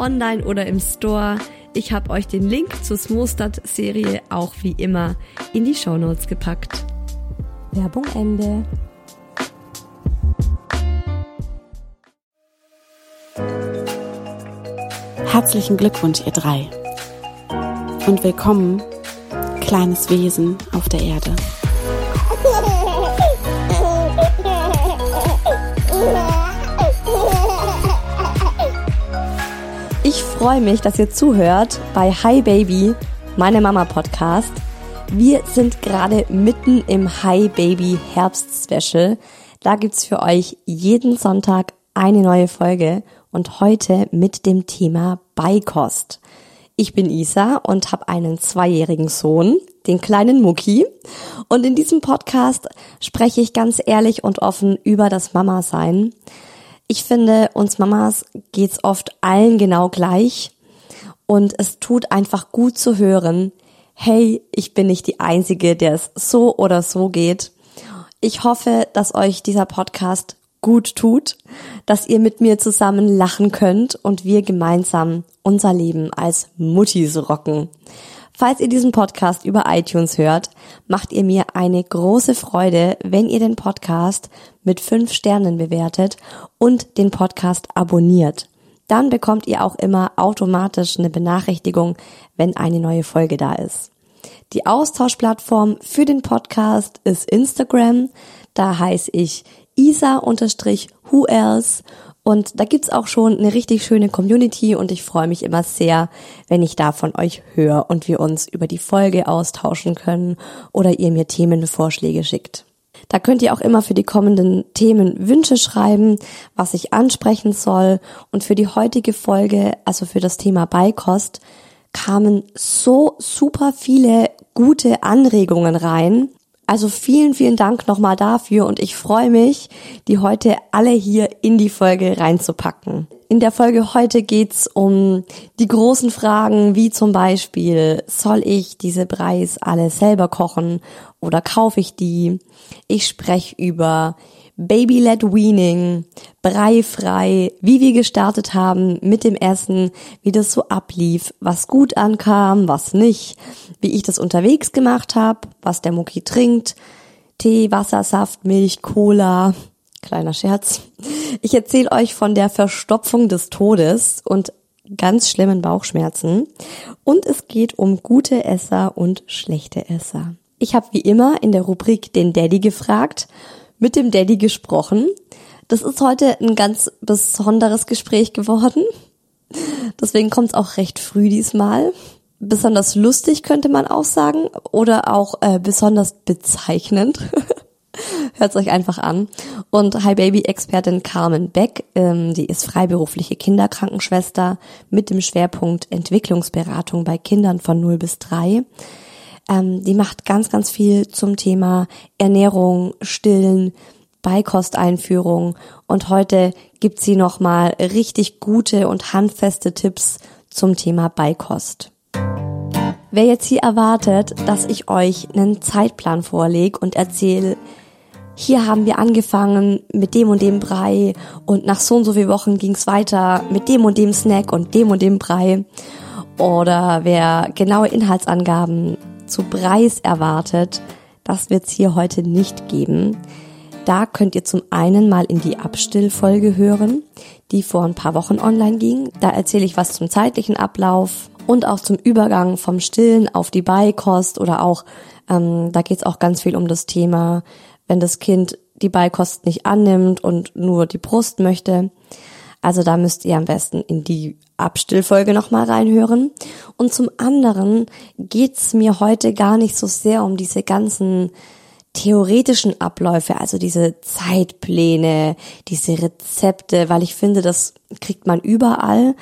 online oder im Store. Ich habe euch den Link zur Smostad-Serie auch wie immer in die Shownotes gepackt. Werbung Ende. Herzlichen Glückwunsch, ihr drei. Und willkommen, kleines Wesen auf der Erde. Freue mich, dass ihr zuhört bei Hi Baby, meine Mama Podcast. Wir sind gerade mitten im Hi Baby Herbst Special. Da gibt's für euch jeden Sonntag eine neue Folge und heute mit dem Thema Beikost. Ich bin Isa und habe einen zweijährigen Sohn, den kleinen Mucki. Und in diesem Podcast spreche ich ganz ehrlich und offen über das Mama-Sein. Ich finde, uns Mamas geht's oft allen genau gleich und es tut einfach gut zu hören, hey, ich bin nicht die Einzige, der es so oder so geht. Ich hoffe, dass euch dieser Podcast gut tut, dass ihr mit mir zusammen lachen könnt und wir gemeinsam unser Leben als Muttis rocken. Falls ihr diesen Podcast über iTunes hört, macht ihr mir eine große Freude, wenn ihr den Podcast mit fünf Sternen bewertet und den Podcast abonniert. Dann bekommt ihr auch immer automatisch eine Benachrichtigung, wenn eine neue Folge da ist. Die Austauschplattform für den Podcast ist Instagram. Da heiße ich isa-who else und da gibt's auch schon eine richtig schöne Community und ich freue mich immer sehr, wenn ich da von euch höre und wir uns über die Folge austauschen können oder ihr mir Themenvorschläge schickt. Da könnt ihr auch immer für die kommenden Themen Wünsche schreiben, was ich ansprechen soll. Und für die heutige Folge, also für das Thema Beikost, kamen so super viele gute Anregungen rein. Also vielen, vielen Dank nochmal dafür und ich freue mich, die heute alle hier in die Folge reinzupacken. In der Folge heute geht's um die großen Fragen, wie zum Beispiel, soll ich diese Preis alle selber kochen oder kaufe ich die? Ich spreche über Baby-led Weaning, breifrei, wie wir gestartet haben mit dem Essen, wie das so ablief, was gut ankam, was nicht, wie ich das unterwegs gemacht habe, was der Mucki trinkt, Tee, Wasser, Saft, Milch, Cola, kleiner Scherz. Ich erzähle euch von der Verstopfung des Todes und ganz schlimmen Bauchschmerzen und es geht um gute Esser und schlechte Esser. Ich habe wie immer in der Rubrik den Daddy gefragt mit dem Daddy gesprochen. Das ist heute ein ganz besonderes Gespräch geworden. Deswegen kommt es auch recht früh diesmal. Besonders lustig könnte man auch sagen oder auch äh, besonders bezeichnend. Hört euch einfach an. Und Hi Baby Expertin Carmen Beck, ähm, die ist freiberufliche Kinderkrankenschwester mit dem Schwerpunkt Entwicklungsberatung bei Kindern von 0 bis 3 Ähm, die macht ganz, ganz viel zum Thema Ernährung, Stillen, Beikosteinführung und heute gibt sie nochmal richtig gute und handfeste Tipps zum Thema Beikost. Wer jetzt hier erwartet, dass ich euch einen Zeitplan vorlege und erzähle, hier haben wir angefangen mit dem und dem Brei und nach so und so vielen Wochen ging's weiter mit dem und dem Snack und dem und dem Brei. Oder wer genaue Inhaltsangaben zu Breis erwartet, das wird's hier heute nicht geben. Da könnt ihr zum einen mal in die Abstillfolge hören, die vor ein paar Wochen online ging. Da erzähle ich was zum zeitlichen Ablauf und auch zum Übergang vom Stillen auf die Beikost oder auch, ähm, da geht's auch ganz viel um das Thema, wenn das Kind die Beikost nicht annimmt und nur die Brust möchte. Also da müsst ihr am besten in die Abstillfolge nochmal reinhören. Und zum anderen geht's mir heute gar nicht so sehr um diese ganzen theoretischen Abläufe, also diese Zeitpläne, diese Rezepte, weil ich finde, das kriegt man überall.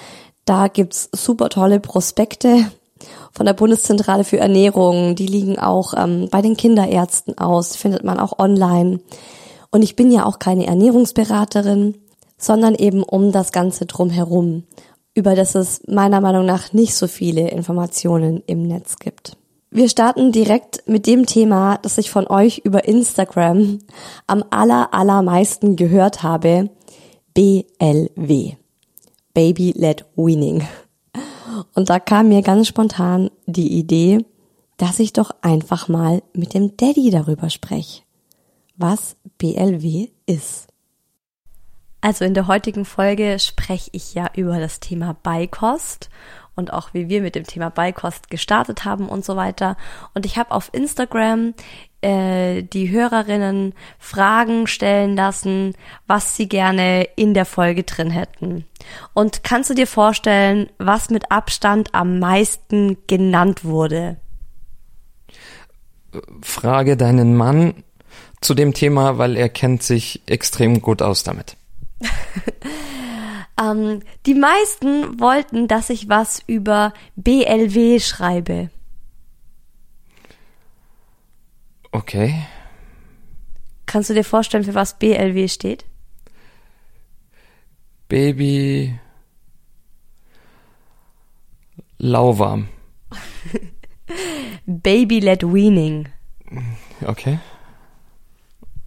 Da gibt's super tolle Prospekte von der Bundeszentrale für Ernährung. Die liegen auch ähm, bei den Kinderärzten aus, findet man auch online. Und ich bin ja auch keine Ernährungsberaterin, sondern eben um das Ganze drumherum, über das es meiner Meinung nach nicht so viele Informationen im Netz gibt. Wir starten direkt mit dem Thema, das ich von euch über Instagram am aller, allermeisten gehört habe. BLW. Baby Led Weaning. Und da kam mir ganz spontan die Idee, dass ich doch einfach mal mit dem Daddy darüber spreche, was BLW ist. Also in der heutigen Folge spreche ich ja über das Thema Beikost und auch wie wir mit dem Thema Beikost gestartet haben und so weiter. Und ich habe auf Instagram äh, die Hörerinnen Fragen stellen lassen, was sie gerne in der Folge drin hätten. Und kannst du dir vorstellen, was mit Abstand am meisten genannt wurde? Frage deinen Mann zu dem Thema, weil er kennt sich extrem gut aus damit. Ähm, die meisten wollten, dass ich was über BLW schreibe. Okay. Kannst du dir vorstellen, für was BLW steht? Baby lauwarm. Baby-led weaning. Okay.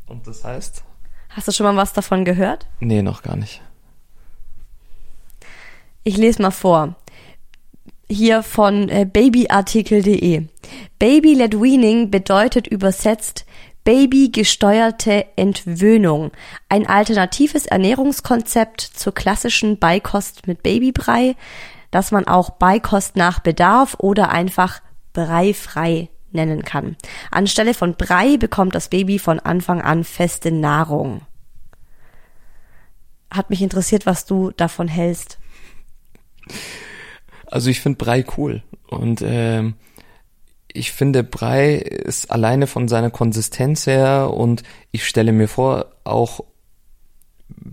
Und das heißt? Hast du schon mal was davon gehört? Nee, noch gar nicht. Ich lese mal vor. Hier von äh, babyartikel.de. Baby-led weaning bedeutet übersetzt babygesteuerte Entwöhnung, ein alternatives Ernährungskonzept zur klassischen Beikost mit Babybrei, das man auch Beikost nach Bedarf oder einfach breifrei nennen kann. Anstelle von Brei bekommt das Baby von Anfang an feste Nahrung. Hat mich interessiert, was du davon hältst. Also ich finde Brei cool und ähm, ich finde Brei ist alleine von seiner Konsistenz her und ich stelle mir vor, auch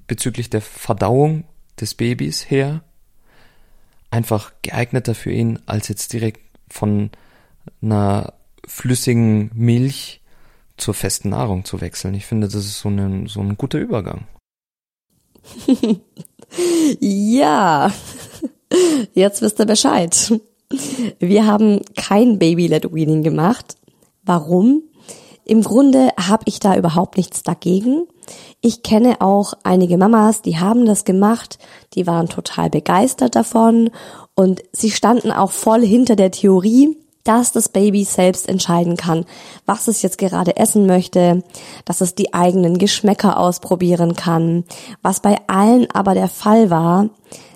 bezüglich der Verdauung des Babys her, einfach geeigneter für ihn, als jetzt direkt von einer flüssigen Milch zur festen Nahrung zu wechseln. Ich finde, das ist so ein, so ein guter Übergang. ja, jetzt wisst ihr Bescheid. Wir haben kein Baby-led Weaning gemacht. Warum? Im Grunde habe ich da überhaupt nichts dagegen. Ich kenne auch einige Mamas, die haben das gemacht, die waren total begeistert davon und sie standen auch voll hinter der Theorie, dass das Baby selbst entscheiden kann, was es jetzt gerade essen möchte, dass es die eigenen Geschmäcker ausprobieren kann. Was bei allen aber der Fall war,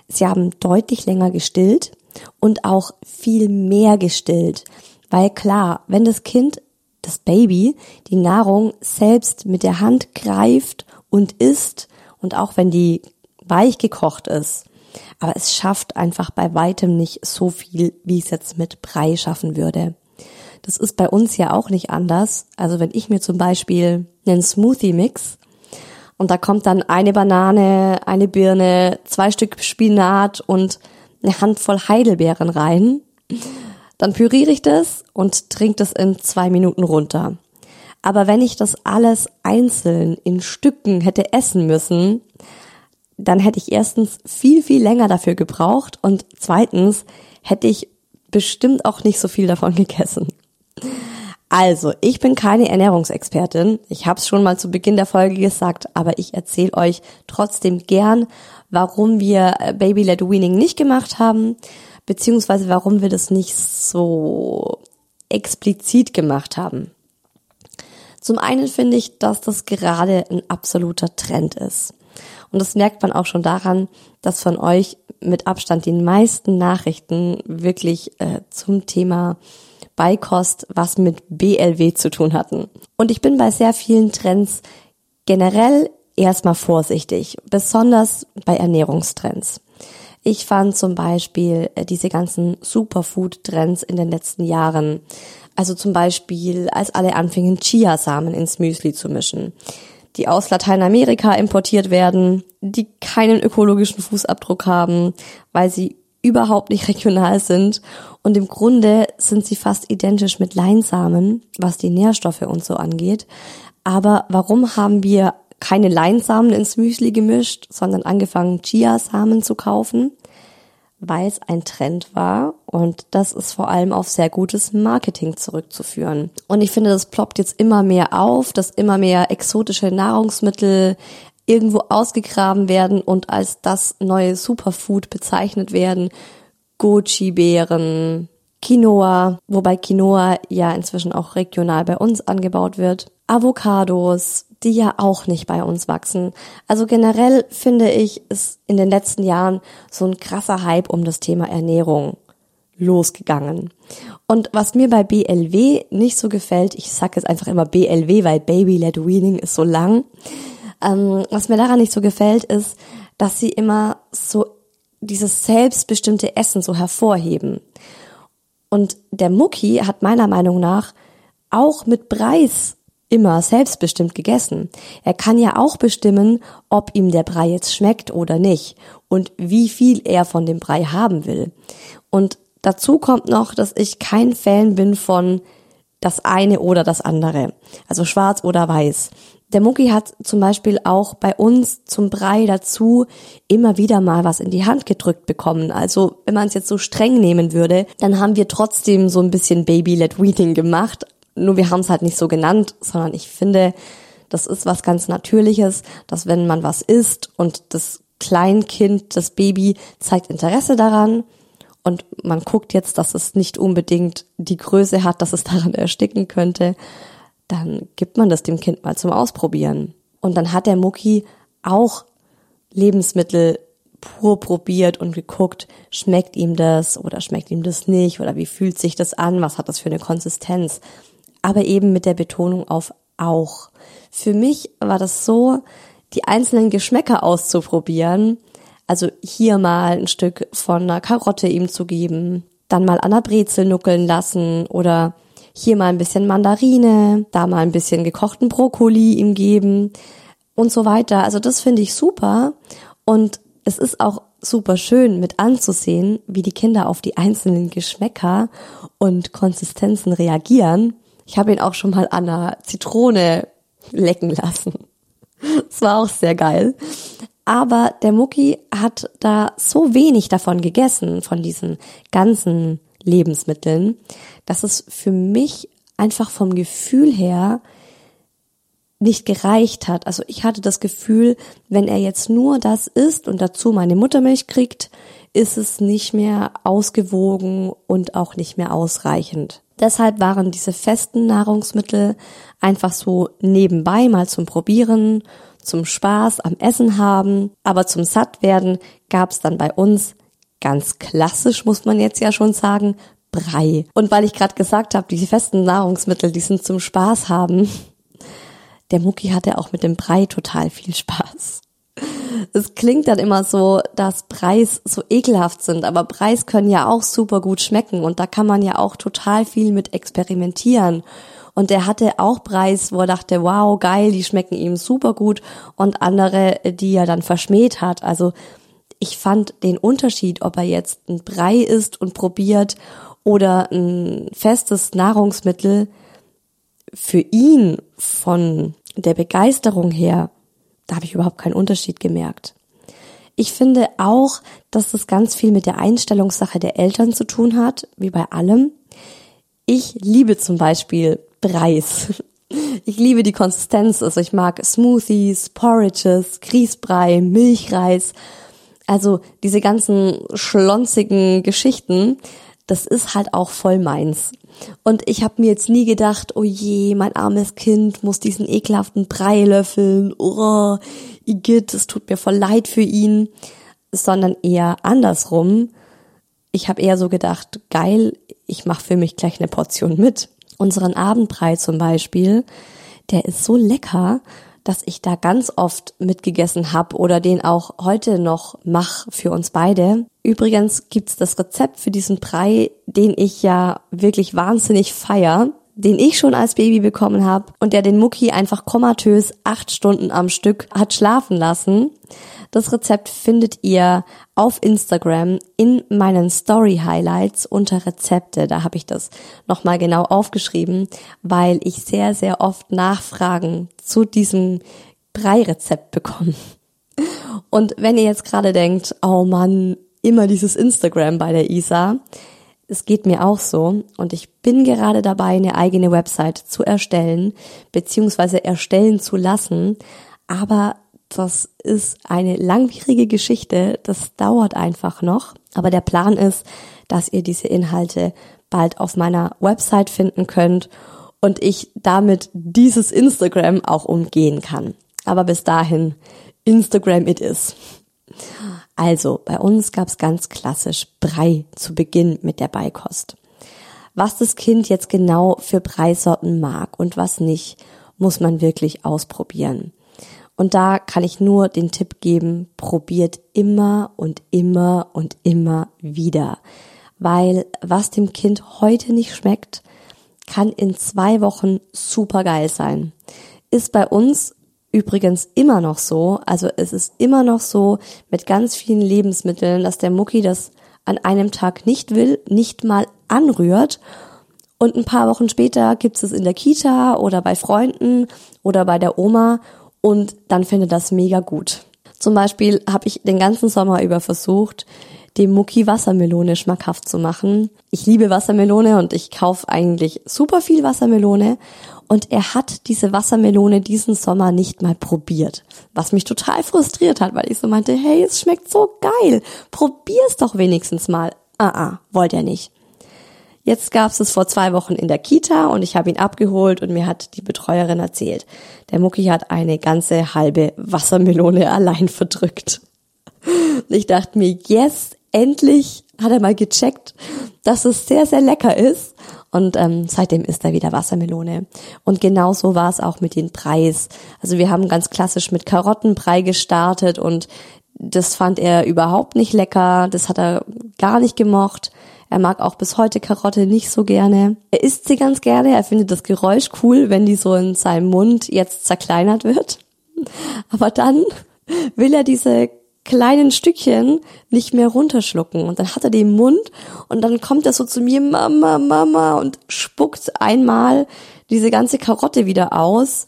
sie haben deutlich länger gestillt und auch viel mehr gestillt. Weil klar, wenn das Kind, das Baby, die Nahrung selbst mit der Hand greift und isst und auch wenn die weich gekocht ist, aber es schafft einfach bei weitem nicht so viel, wie es jetzt mit Brei schaffen würde. Das ist bei uns ja auch nicht anders. Also wenn ich mir zum Beispiel einen Smoothie mix und da kommt dann eine Banane, eine Birne, zwei Stück Spinat und eine Handvoll Heidelbeeren rein, Dann püriere ich das und trinke das in zwei Minuten runter. Aber wenn ich das alles einzeln in Stücken hätte essen müssen, dann hätte ich erstens viel, viel länger dafür gebraucht und zweitens hätte ich bestimmt auch nicht so viel davon gegessen. Also, ich bin keine Ernährungsexpertin. Ich habe es schon mal zu Beginn der Folge gesagt, aber ich erzähle euch trotzdem gern, warum wir äh, Baby-led Weaning nicht gemacht haben, beziehungsweise warum wir das nicht so explizit gemacht haben. Zum einen finde ich, dass das gerade ein absoluter Trend ist. Und das merkt man auch schon daran, dass von euch mit Abstand die meisten Nachrichten wirklich äh, zum Thema Beikost was mit BLW zu tun hatten. Und ich bin bei sehr vielen Trends generell erstmal vorsichtig, besonders bei Ernährungstrends. Ich fand zum Beispiel äh, diese ganzen Superfood-Trends in den letzten Jahren, also zum Beispiel als alle anfingen Chiasamen ins Müsli zu mischen, die aus Lateinamerika importiert werden, die keinen ökologischen Fußabdruck haben, weil sie überhaupt nicht regional sind und im Grunde sind sie fast identisch mit Leinsamen, was die Nährstoffe und so angeht. Aber warum haben wir keine Leinsamen ins Müsli gemischt, sondern angefangen Chiasamen zu kaufen? Weil es ein Trend war und das ist vor allem auf sehr gutes Marketing zurückzuführen. Und ich finde, das ploppt jetzt immer mehr auf, dass immer mehr exotische Nahrungsmittel irgendwo ausgegraben werden und als das neue Superfood bezeichnet werden. Goji-Beeren, Quinoa, wobei Quinoa ja inzwischen auch regional bei uns angebaut wird. Avocados, die ja auch nicht bei uns wachsen. Also generell finde ich, ist in den letzten Jahren so ein krasser Hype um das Thema Ernährung losgegangen. Und was mir bei BLW nicht so gefällt, ich sage jetzt einfach immer BLW, weil Baby Led Weaning ist so lang, ähm, was mir daran nicht so gefällt, ist, dass sie immer so dieses selbstbestimmte Essen so hervorheben. Und der Mucki hat meiner Meinung nach auch mit Preis immer selbstbestimmt gegessen. Er kann ja auch bestimmen, ob ihm der Brei jetzt schmeckt oder nicht und wie viel er von dem Brei haben will. Und dazu kommt noch, dass ich kein Fan bin von das eine oder das andere. Also schwarz oder weiß. Der Mucki hat zum Beispiel auch bei uns zum Brei dazu immer wieder mal was in die Hand gedrückt bekommen. Also wenn man es jetzt so streng nehmen würde, dann haben wir trotzdem so ein bisschen Baby-led Weaning gemacht. Nur wir haben es halt nicht so genannt, sondern ich finde, das ist was ganz Natürliches, dass wenn man was isst und das Kleinkind, das Baby zeigt Interesse daran, und man guckt jetzt, dass es nicht unbedingt die Größe hat, dass es daran ersticken könnte, dann gibt man das dem Kind mal zum Ausprobieren. Und dann hat der Mucki auch Lebensmittel pur probiert und geguckt, schmeckt ihm das oder schmeckt ihm das nicht oder wie fühlt sich das an, was hat das für eine Konsistenz. Aber eben mit der Betonung auf auch. Für mich war das so, die einzelnen Geschmäcker auszuprobieren, also hier mal ein Stück von einer Karotte ihm zu geben, dann mal an der Brezel nuckeln lassen oder hier mal ein bisschen Mandarine, da mal ein bisschen gekochten Brokkoli ihm geben und so weiter. Also das finde ich super und es ist auch super schön mit anzusehen, wie die Kinder auf die einzelnen Geschmäcker und Konsistenzen reagieren. Ich habe ihn auch schon mal an einer Zitrone lecken lassen. Das war auch sehr geil. Aber der Mucki hat da so wenig davon gegessen, von diesen ganzen Lebensmitteln, dass es für mich einfach vom Gefühl her nicht gereicht hat. Also ich hatte das Gefühl, wenn er jetzt nur das isst und dazu meine Muttermilch kriegt, ist es nicht mehr ausgewogen und auch nicht mehr ausreichend. Deshalb waren diese festen Nahrungsmittel einfach so nebenbei mal zum Probieren, zum Spaß am Essen haben, aber zum Sattwerden gab's dann bei uns ganz klassisch, muss man jetzt ja schon sagen, Brei. Und weil ich gerade gesagt habe, die festen Nahrungsmittel, die sind zum Spaß haben, der Mucki hatte auch mit dem Brei total viel Spaß. Es klingt dann immer so, dass Preis so ekelhaft sind, aber Preis können ja auch super gut schmecken und da kann man ja auch total viel mit experimentieren. Und der hatte auch Preis, wo er dachte, wow, geil, die schmecken ihm super gut und andere, die er dann verschmäht hat. Also ich fand den Unterschied, ob er jetzt ein Brei isst und probiert oder ein festes Nahrungsmittel, für ihn von der Begeisterung her, da habe ich überhaupt keinen Unterschied gemerkt. Ich finde auch, dass das ganz viel mit der Einstellungssache der Eltern zu tun hat, wie bei allem. Ich liebe zum Beispiel Breis. Ich liebe die Konsistenz, also ich mag Smoothies, Porridges, Grießbrei, Milchreis. Also diese ganzen schlonzigen Geschichten, das ist halt auch voll meins. Und ich habe mir jetzt nie gedacht, oh je, mein armes Kind muss diesen ekelhaften Brei löffeln. Oh, Igitt, es tut mir voll leid für ihn. Sondern eher andersrum. Ich habe eher so gedacht, geil, ich mache für mich gleich eine Portion mit. Unseren Abendbrei zum Beispiel, der ist so lecker, dass ich da ganz oft mitgegessen habe oder den auch heute noch mach für uns beide. Übrigens gibt's das Rezept für diesen Brei, den ich ja wirklich wahnsinnig feier, den ich schon als Baby bekommen habe und der den Mucki einfach komatös acht Stunden am Stück hat schlafen lassen. Das Rezept findet ihr auf Instagram in meinen Story Highlights unter Rezepte. Da habe ich das nochmal genau aufgeschrieben, weil ich sehr, sehr oft Nachfragen zu diesem Brei-Rezept bekomme. Und wenn ihr jetzt gerade denkt, oh Mann, immer dieses Instagram bei der Isa, es geht mir auch so und ich bin gerade dabei, eine eigene Website zu erstellen, beziehungsweise erstellen zu lassen. Aber das ist eine langwierige Geschichte, das dauert einfach noch. Aber der Plan ist, dass ihr diese Inhalte bald auf meiner Website finden könnt und ich damit dieses Instagram auch umgehen kann. Aber bis dahin, Instagram it is. Also, bei uns gab's ganz klassisch Brei zu Beginn mit der Beikost. Was das Kind jetzt genau für Breisorten mag und was nicht, muss man wirklich ausprobieren. Und da kann ich nur den Tipp geben, probiert immer und immer und immer wieder. Weil was dem Kind heute nicht schmeckt, kann in zwei Wochen super geil sein. Ist bei uns übrigens immer noch so, also es ist immer noch so mit ganz vielen Lebensmitteln, dass der Mucki das an einem Tag nicht will, nicht mal anrührt und ein paar Wochen später gibt's es in der Kita oder bei Freunden oder bei der Oma und dann findet das mega gut. Zum Beispiel habe ich den ganzen Sommer über versucht, dem Mucki Wassermelone schmackhaft zu machen. Ich liebe Wassermelone und ich kaufe eigentlich super viel Wassermelone und er hat diese Wassermelone diesen Sommer nicht mal probiert, was mich total frustriert hat, weil ich so meinte, hey, es schmeckt so geil, probier's doch wenigstens mal. Ah, ah, wollte er nicht. Jetzt gab's es vor zwei Wochen in der Kita und ich habe ihn abgeholt und mir hat die Betreuerin erzählt, der Mucki hat eine ganze halbe Wassermelone allein verdrückt. Und ich dachte mir, yes, endlich hat er mal gecheckt, dass es sehr, sehr lecker ist. Und ähm, seitdem isst er wieder Wassermelone. Und genau so war es auch mit den Preis. Also wir haben ganz klassisch mit Karottenbrei gestartet und das fand er überhaupt nicht lecker. Das hat er gar nicht gemocht. Er mag auch bis heute Karotte nicht so gerne. Er isst sie ganz gerne. Er findet das Geräusch cool, wenn die so in seinem Mund jetzt zerkleinert wird. Aber dann will er diese kleinen Stückchen nicht mehr runterschlucken. Und dann hat er im Mund und dann kommt er so zu mir, Mama, Mama, und spuckt einmal diese ganze Karotte wieder aus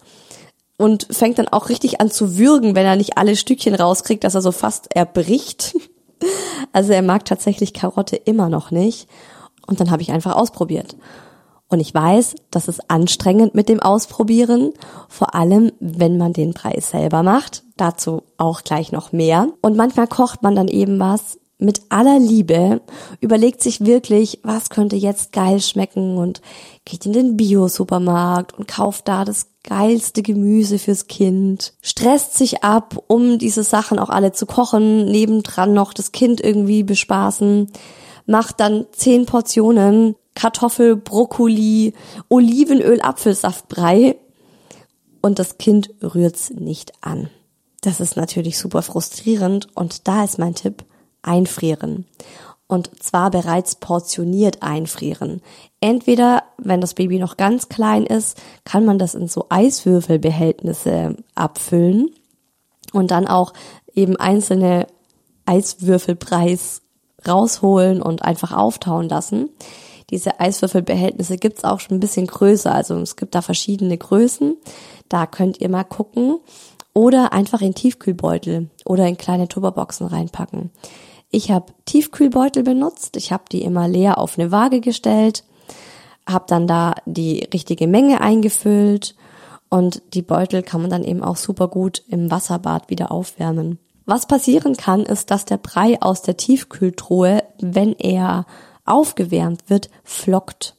und fängt dann auch richtig an zu würgen, wenn er nicht alle Stückchen rauskriegt, dass er so fast erbricht. Also er mag tatsächlich Karotte immer noch nicht. Und dann habe ich einfach ausprobiert. Und ich weiß, das ist anstrengend mit dem Ausprobieren, vor allem wenn man den Preis selber macht. Dazu auch gleich noch mehr. Und manchmal kocht man dann eben was mit aller Liebe, überlegt sich wirklich, was könnte jetzt geil schmecken und geht in den Bio-Supermarkt und kauft da das geilste Gemüse fürs Kind, stresst sich ab, um diese Sachen auch alle zu kochen, nebendran noch das Kind irgendwie bespaßen, macht dann zehn Portionen Kartoffel, Brokkoli, Olivenöl, Apfelsaftbrei und das Kind rührt's nicht an. Das ist natürlich super frustrierend und da ist mein Tipp, einfrieren und zwar bereits portioniert einfrieren. Entweder, wenn das Baby noch ganz klein ist, kann man das in so Eiswürfelbehältnisse abfüllen und dann auch eben einzelne Eiswürfelpreis rausholen und einfach auftauen lassen. Diese Eiswürfelbehältnisse gibt's auch schon ein bisschen größer, also es gibt da verschiedene Größen. Da könnt ihr mal gucken. Oder einfach in Tiefkühlbeutel oder in kleine Tupperboxen reinpacken. Ich habe Tiefkühlbeutel benutzt. Ich habe die immer leer auf eine Waage gestellt, habe dann da die richtige Menge eingefüllt und die Beutel kann man dann eben auch super gut im Wasserbad wieder aufwärmen. Was passieren kann, ist, dass der Brei aus der Tiefkühltruhe, wenn er aufgewärmt wird, flockt.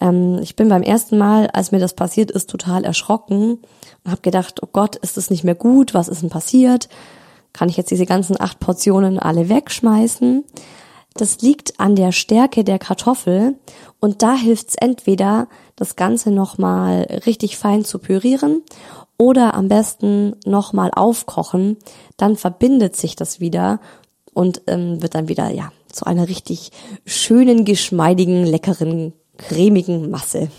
Ähm, ich bin beim ersten Mal, als mir das passiert ist, total erschrocken und habe gedacht, oh Gott, ist das nicht mehr gut? Was ist denn passiert? Kann ich jetzt diese ganzen acht Portionen alle wegschmeißen? Das liegt an der Stärke der Kartoffel und da hilft's entweder, das Ganze nochmal richtig fein zu pürieren oder am besten nochmal aufkochen. Dann verbindet sich das wieder und ähm, wird dann wieder ja zu einer richtig schönen, geschmeidigen, leckeren, cremigen Masse.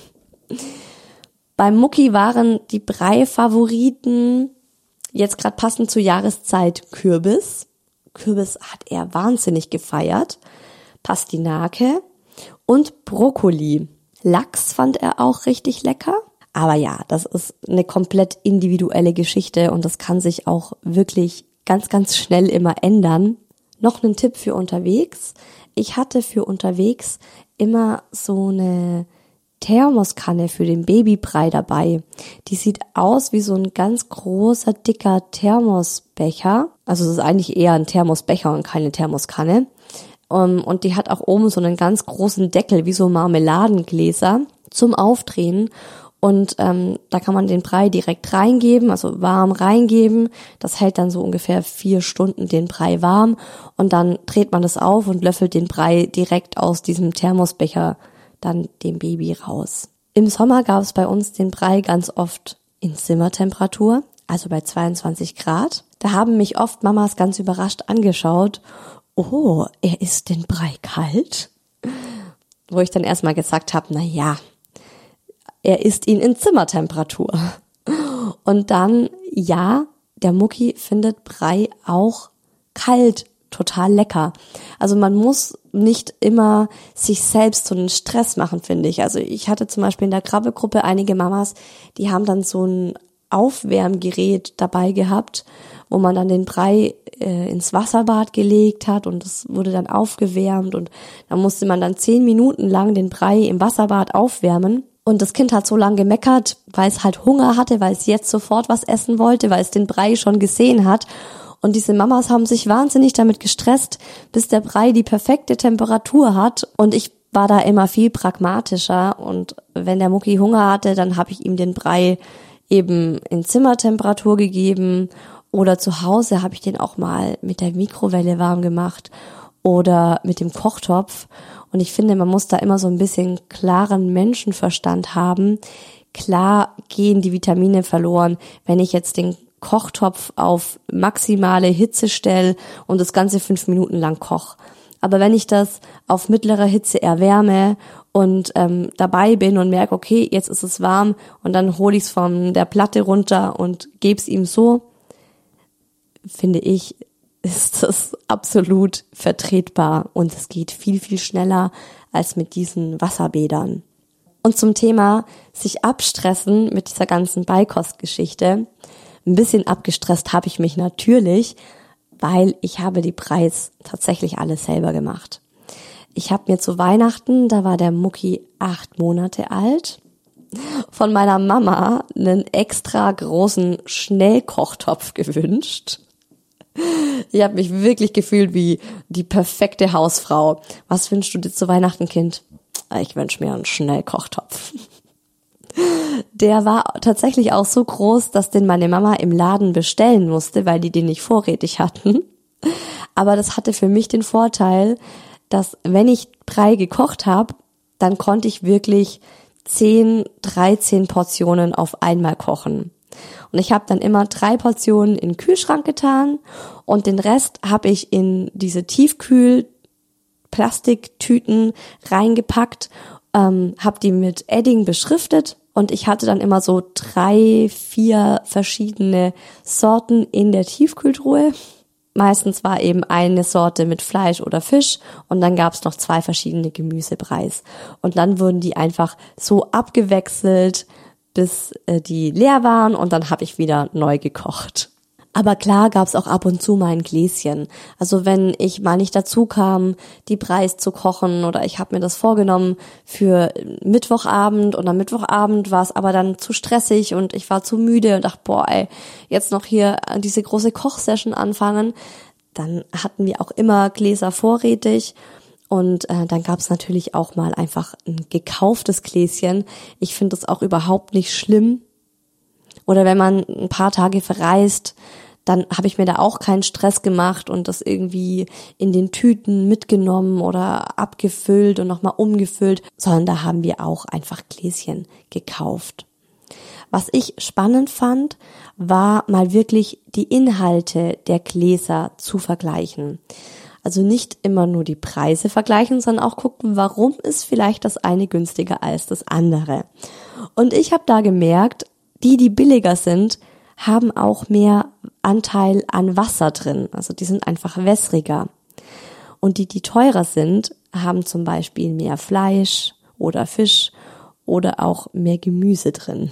Beim Mucki waren die Brei-Favoriten jetzt gerade passend zur Jahreszeit Kürbis. Kürbis hat er wahnsinnig gefeiert. Pastinake und Brokkoli. Lachs fand er auch richtig lecker. Aber ja, das ist eine komplett individuelle Geschichte und das kann sich auch wirklich ganz, ganz schnell immer ändern. Noch ein Tipp für unterwegs. Ich hatte für unterwegs immer so eine Thermoskanne für den Babybrei dabei. Die sieht aus wie so ein ganz großer, dicker Thermosbecher. Also es ist eigentlich eher ein Thermosbecher und keine Thermoskanne. Um, und die hat auch oben so einen ganz großen Deckel, wie so Marmeladengläser zum Aufdrehen. Und ähm, da kann man den Brei direkt reingeben, also warm reingeben. Das hält dann so ungefähr vier Stunden den Brei warm. Und dann dreht man das auf und löffelt den Brei direkt aus diesem Thermosbecher dann dem Baby raus. Im Sommer gab es bei uns den Brei ganz oft in Zimmertemperatur, also bei 22 Grad. Da haben mich oft Mamas ganz überrascht angeschaut. Oh, er ist den Brei kalt? Wo ich dann erstmal gesagt habe, na ja, er isst ihn in Zimmertemperatur. Und dann, ja, der Mucki findet Brei auch kalt total lecker. Also man muss nicht immer sich selbst so einen Stress machen, finde ich. Also ich hatte zum Beispiel in der Krabbelgruppe einige Mamas, die haben dann so ein Aufwärmgerät dabei gehabt, wo man dann den Brei äh, ins Wasserbad gelegt hat und es wurde dann aufgewärmt und da musste man dann zehn Minuten lang den Brei im Wasserbad aufwärmen. Und das Kind hat so lange gemeckert, weil es halt Hunger hatte, weil es jetzt sofort was essen wollte, weil es den Brei schon gesehen hat. Und diese Mamas haben sich wahnsinnig damit gestresst, bis der Brei die perfekte Temperatur hat. Und ich war da immer viel pragmatischer. Und wenn der Mucki Hunger hatte, dann habe ich ihm den Brei eben in Zimmertemperatur gegeben. Oder zu Hause habe ich den auch mal mit der Mikrowelle warm gemacht oder mit dem Kochtopf. Und ich finde, man muss da immer so ein bisschen klaren Menschenverstand haben. Klar gehen die Vitamine verloren, wenn ich jetzt den Kochtopf auf maximale Hitze stelle und das Ganze fünf Minuten lang koch. Aber wenn ich das auf mittlerer Hitze erwärme und ähm, dabei bin und merke, okay, jetzt ist es warm und dann hole ich es von der Platte runter und gebe es ihm so, finde ich, ist das absolut vertretbar und es geht viel, viel schneller als mit diesen Wasserbädern. Und zum Thema sich abstressen mit dieser ganzen Beikostgeschichte. Ein bisschen abgestresst habe ich mich natürlich, weil ich habe die Preis tatsächlich alles selber gemacht. Ich habe mir zu Weihnachten, da war der Mucki acht Monate alt, von meiner Mama einen extra großen Schnellkochtopf gewünscht. Ich habe mich wirklich gefühlt wie die perfekte Hausfrau. Was wünschst du dir zu Weihnachten, Kind? Ich wünsche mir einen Schnellkochtopf. Der war tatsächlich auch so groß, dass den meine Mama im Laden bestellen musste, weil die den nicht vorrätig hatten. Aber das hatte für mich den Vorteil, dass wenn ich Brei gekocht habe, dann konnte ich wirklich 10, 13 Portionen auf einmal kochen. Und ich habe dann immer drei Portionen in den Kühlschrank getan und den Rest habe ich in diese Tiefkühl Plastiktüten reingepackt, ähm, habe die mit Edding beschriftet und ich hatte dann immer so drei, vier verschiedene Sorten in der Tiefkühltruhe. Meistens war eben eine Sorte mit Fleisch oder Fisch und dann gab es noch zwei verschiedene Gemüsepreis. Und dann wurden die einfach so abgewechselt, bis äh, die leer waren und dann habe ich wieder neu gekocht. Aber klar gab's auch ab und zu mal ein Gläschen. Also wenn ich mal nicht dazu kam, die Preis zu kochen oder ich habe mir das vorgenommen für Mittwochabend und am Mittwochabend war es aber dann zu stressig und ich war zu müde und dachte, boah, ey, jetzt noch hier diese große Kochsession anfangen, dann hatten wir auch immer Gläser vorrätig. Und äh, dann gab's natürlich auch mal einfach ein gekauftes Gläschen. Ich finde das auch überhaupt nicht schlimm. Oder wenn man ein paar Tage verreist, dann habe ich mir da auch keinen Stress gemacht und das irgendwie in den Tüten mitgenommen oder abgefüllt und nochmal umgefüllt, sondern da haben wir auch einfach Gläschen gekauft. Was ich spannend fand, war mal wirklich die Inhalte der Gläser zu vergleichen. Also nicht immer nur die Preise vergleichen, sondern auch gucken, warum ist vielleicht das eine günstiger als das andere. Und ich habe da gemerkt, die, die billiger sind, haben auch mehr Anteil an Wasser drin. Also die sind einfach wässriger. Und die, die teurer sind, haben zum Beispiel mehr Fleisch oder Fisch oder auch mehr Gemüse drin.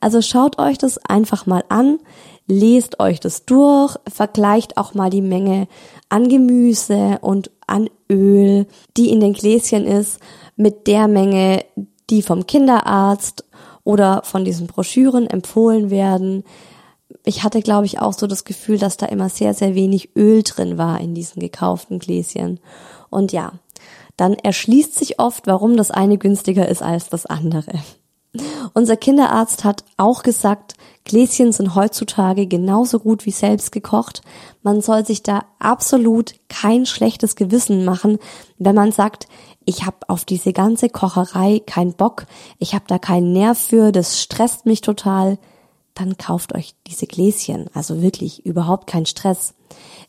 Also schaut euch das einfach mal an, lest euch das durch, vergleicht auch mal die Menge an Gemüse und an Öl, die in den Gläschen ist, mit der Menge, die vom Kinderarzt oder von diesen Broschüren empfohlen werden. Ich hatte, glaube ich, auch so das Gefühl, dass da immer sehr, sehr wenig Öl drin war in diesen gekauften Gläschen. Und ja, dann erschließt sich oft, warum das eine günstiger ist als das andere. Unser Kinderarzt hat auch gesagt, Gläschen sind heutzutage genauso gut wie selbst gekocht. Man soll sich da absolut kein schlechtes Gewissen machen, wenn man sagt, ich habe auf diese ganze Kocherei keinen Bock, ich habe da keinen Nerv für, das stresst mich total, dann kauft euch diese Gläschen. Also wirklich überhaupt kein Stress.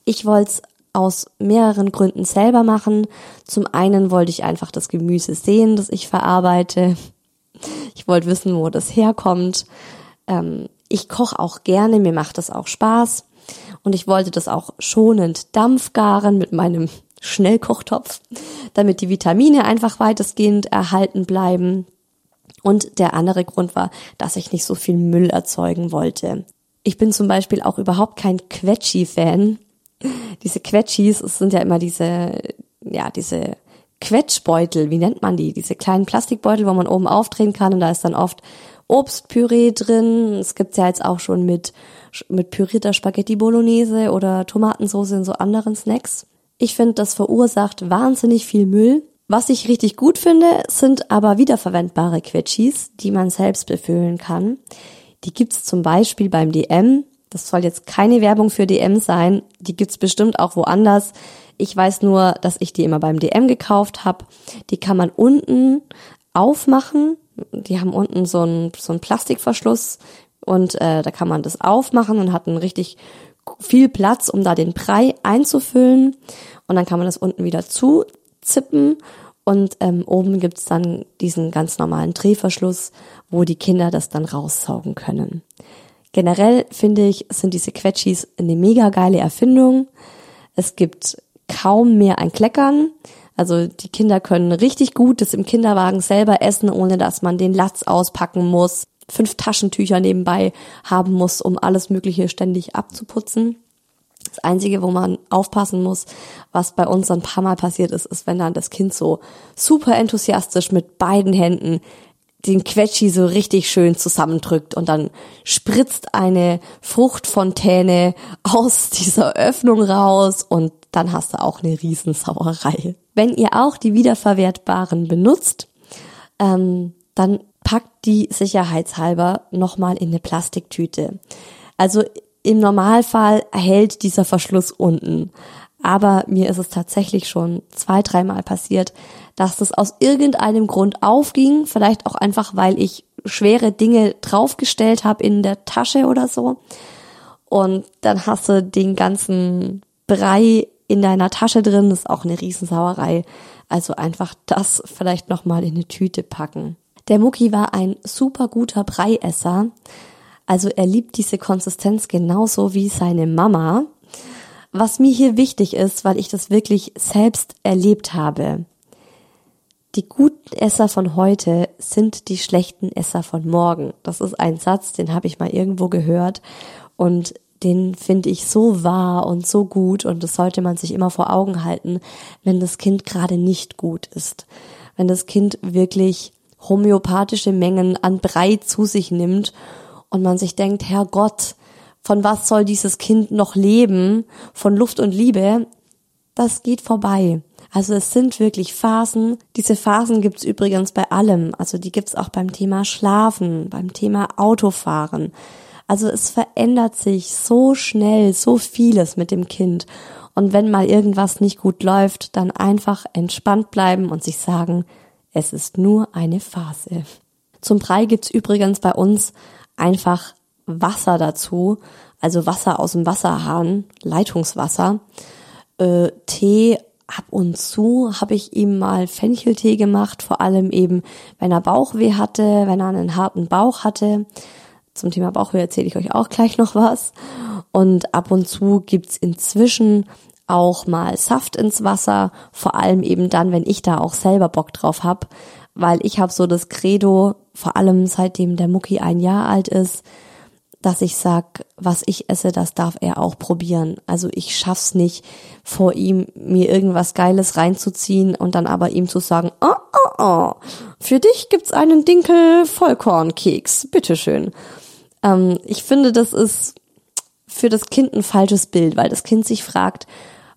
Ich wollte es aus mehreren Gründen selber machen. Zum einen wollte ich einfach das Gemüse sehen, das ich verarbeite. Ich wollte wissen, wo das herkommt. Ähm, ich koche auch gerne, mir macht das auch Spaß. Und ich wollte das auch schonend dampfgaren mit meinem Schnellkochtopf, damit die Vitamine einfach weitestgehend erhalten bleiben. Und der andere Grund war, dass ich nicht so viel Müll erzeugen wollte. Ich bin zum Beispiel auch überhaupt kein Quetschi-Fan. Diese Quetschis, sind ja immer diese, ja, diese Quetschbeutel, wie nennt man die? Diese kleinen Plastikbeutel, wo man oben aufdrehen kann und da ist dann oft Obstpüree drin. Es gibt's ja jetzt auch schon mit, mit pürierter Spaghetti Bolognese oder Tomatensauce in so anderen Snacks. Ich finde, das verursacht wahnsinnig viel Müll. Was ich richtig gut finde, sind aber wiederverwendbare Quetschis, die man selbst befüllen kann. Die gibt's zum Beispiel beim DM. Das soll jetzt keine Werbung für DM sein. Die gibt's bestimmt auch woanders. Ich weiß nur, dass ich die immer beim DM gekauft habe. Die kann man unten aufmachen. Die haben unten so einen, so einen Plastikverschluss und äh, da kann man das aufmachen und hat einen richtig viel Platz, um da den Brei einzufüllen. Und dann kann man das unten wieder zuzippen. Und ähm, oben gibt's dann diesen ganz normalen Drehverschluss, wo die Kinder das dann raussaugen können. Generell finde ich, sind diese Quetschis eine mega geile Erfindung. Es gibt kaum mehr ein Kleckern. Also die Kinder können richtig gut das im Kinderwagen selber essen, ohne dass man den Latz auspacken muss fünf Taschentücher nebenbei haben muss, um alles Mögliche ständig abzuputzen. Das Einzige, wo man aufpassen muss, was bei uns ein paar Mal passiert ist, ist, wenn dann das Kind so super enthusiastisch mit beiden Händen den Quetschi so richtig schön zusammendrückt und dann spritzt eine Fruchtfontäne aus dieser Öffnung raus und dann hast du auch eine Riesensauerei. Wenn ihr auch die wiederverwertbaren benutzt, ähm, dann packt die sicherheitshalber nochmal in eine Plastiktüte. Also im Normalfall hält dieser Verschluss unten. Aber mir ist es tatsächlich schon zwei, dreimal passiert, dass das aus irgendeinem Grund aufging. Vielleicht auch einfach, weil ich schwere Dinge draufgestellt habe in der Tasche oder so. Und dann hast du den ganzen Brei in deiner Tasche drin. Das ist auch eine Riesensauerei. Also einfach das vielleicht nochmal in eine Tüte packen. Der Mucki war ein super guter Breiesser. Also er liebt diese Konsistenz genauso wie seine Mama. Was mir hier wichtig ist, weil ich das wirklich selbst erlebt habe. Die guten Esser von heute sind die schlechten Esser von morgen. Das ist ein Satz, den habe ich mal irgendwo gehört und den finde ich so wahr und so gut und das sollte man sich immer vor Augen halten, wenn das Kind gerade nicht gut ist. Wenn das Kind wirklich homöopathische Mengen an Brei zu sich nimmt und man sich denkt, Herr Gott, von was soll dieses Kind noch leben? Von Luft und Liebe? Das geht vorbei. Also es sind wirklich Phasen. Diese Phasen gibt's übrigens bei allem. Also die gibt's auch beim Thema Schlafen, beim Thema Autofahren. Also es verändert sich so schnell, so vieles mit dem Kind. Und wenn mal irgendwas nicht gut läuft, dann einfach entspannt bleiben und sich sagen, es ist nur eine Phase. Zum Brei gibt's übrigens bei uns einfach Wasser dazu, also Wasser aus dem Wasserhahn, Leitungswasser, äh, Tee ab und zu habe ich ihm mal Fencheltee gemacht, vor allem eben, wenn er Bauchweh hatte, wenn er einen harten Bauch hatte. Zum Thema Bauchweh erzähle ich euch auch gleich noch was. Und ab und zu gibt's inzwischen auch mal Saft ins Wasser, vor allem eben dann, wenn ich da auch selber Bock drauf hab, weil ich habe so das Credo, vor allem seitdem der Mucki ein Jahr alt ist, dass ich sag, was ich esse, das darf er auch probieren. Also ich schaff's nicht, vor ihm mir irgendwas Geiles reinzuziehen und dann aber ihm zu sagen, oh, oh, oh, für dich gibt's einen Dinkel Vollkornkeks, bitteschön. Ähm, ich finde, das ist für das Kind ein falsches Bild, weil das Kind sich fragt,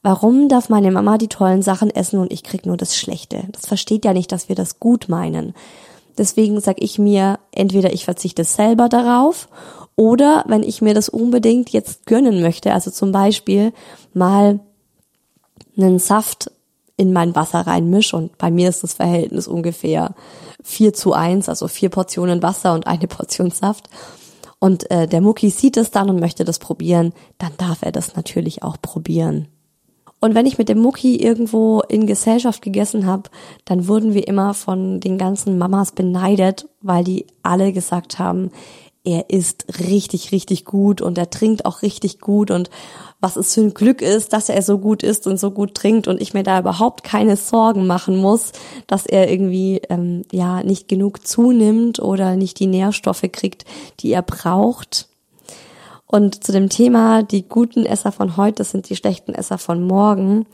warum darf meine Mama die tollen Sachen essen und ich krieg nur das Schlechte? Das versteht ja nicht, dass wir das gut meinen. Deswegen sag ich mir, entweder ich verzichte selber darauf oder wenn ich mir das unbedingt jetzt gönnen möchte, also zum Beispiel mal einen Saft in mein Wasser reinmische und bei mir ist das Verhältnis ungefähr vier zu eins, also vier Portionen Wasser und eine Portion Saft. Und äh, der Mucki sieht es dann und möchte das probieren, dann darf er das natürlich auch probieren. Und wenn ich mit dem Mucki irgendwo in Gesellschaft gegessen habe, dann wurden wir immer von den ganzen Mamas beneidet, weil die alle gesagt haben, er isst richtig, richtig gut und er trinkt auch richtig gut und was es für ein Glück ist, dass er so gut isst und so gut trinkt und ich mir da überhaupt keine Sorgen machen muss, dass er irgendwie ähm, ja nicht genug zunimmt oder nicht die Nährstoffe kriegt, die er braucht. Und zu dem Thema, die guten Esser von heute sind die schlechten Esser von morgen.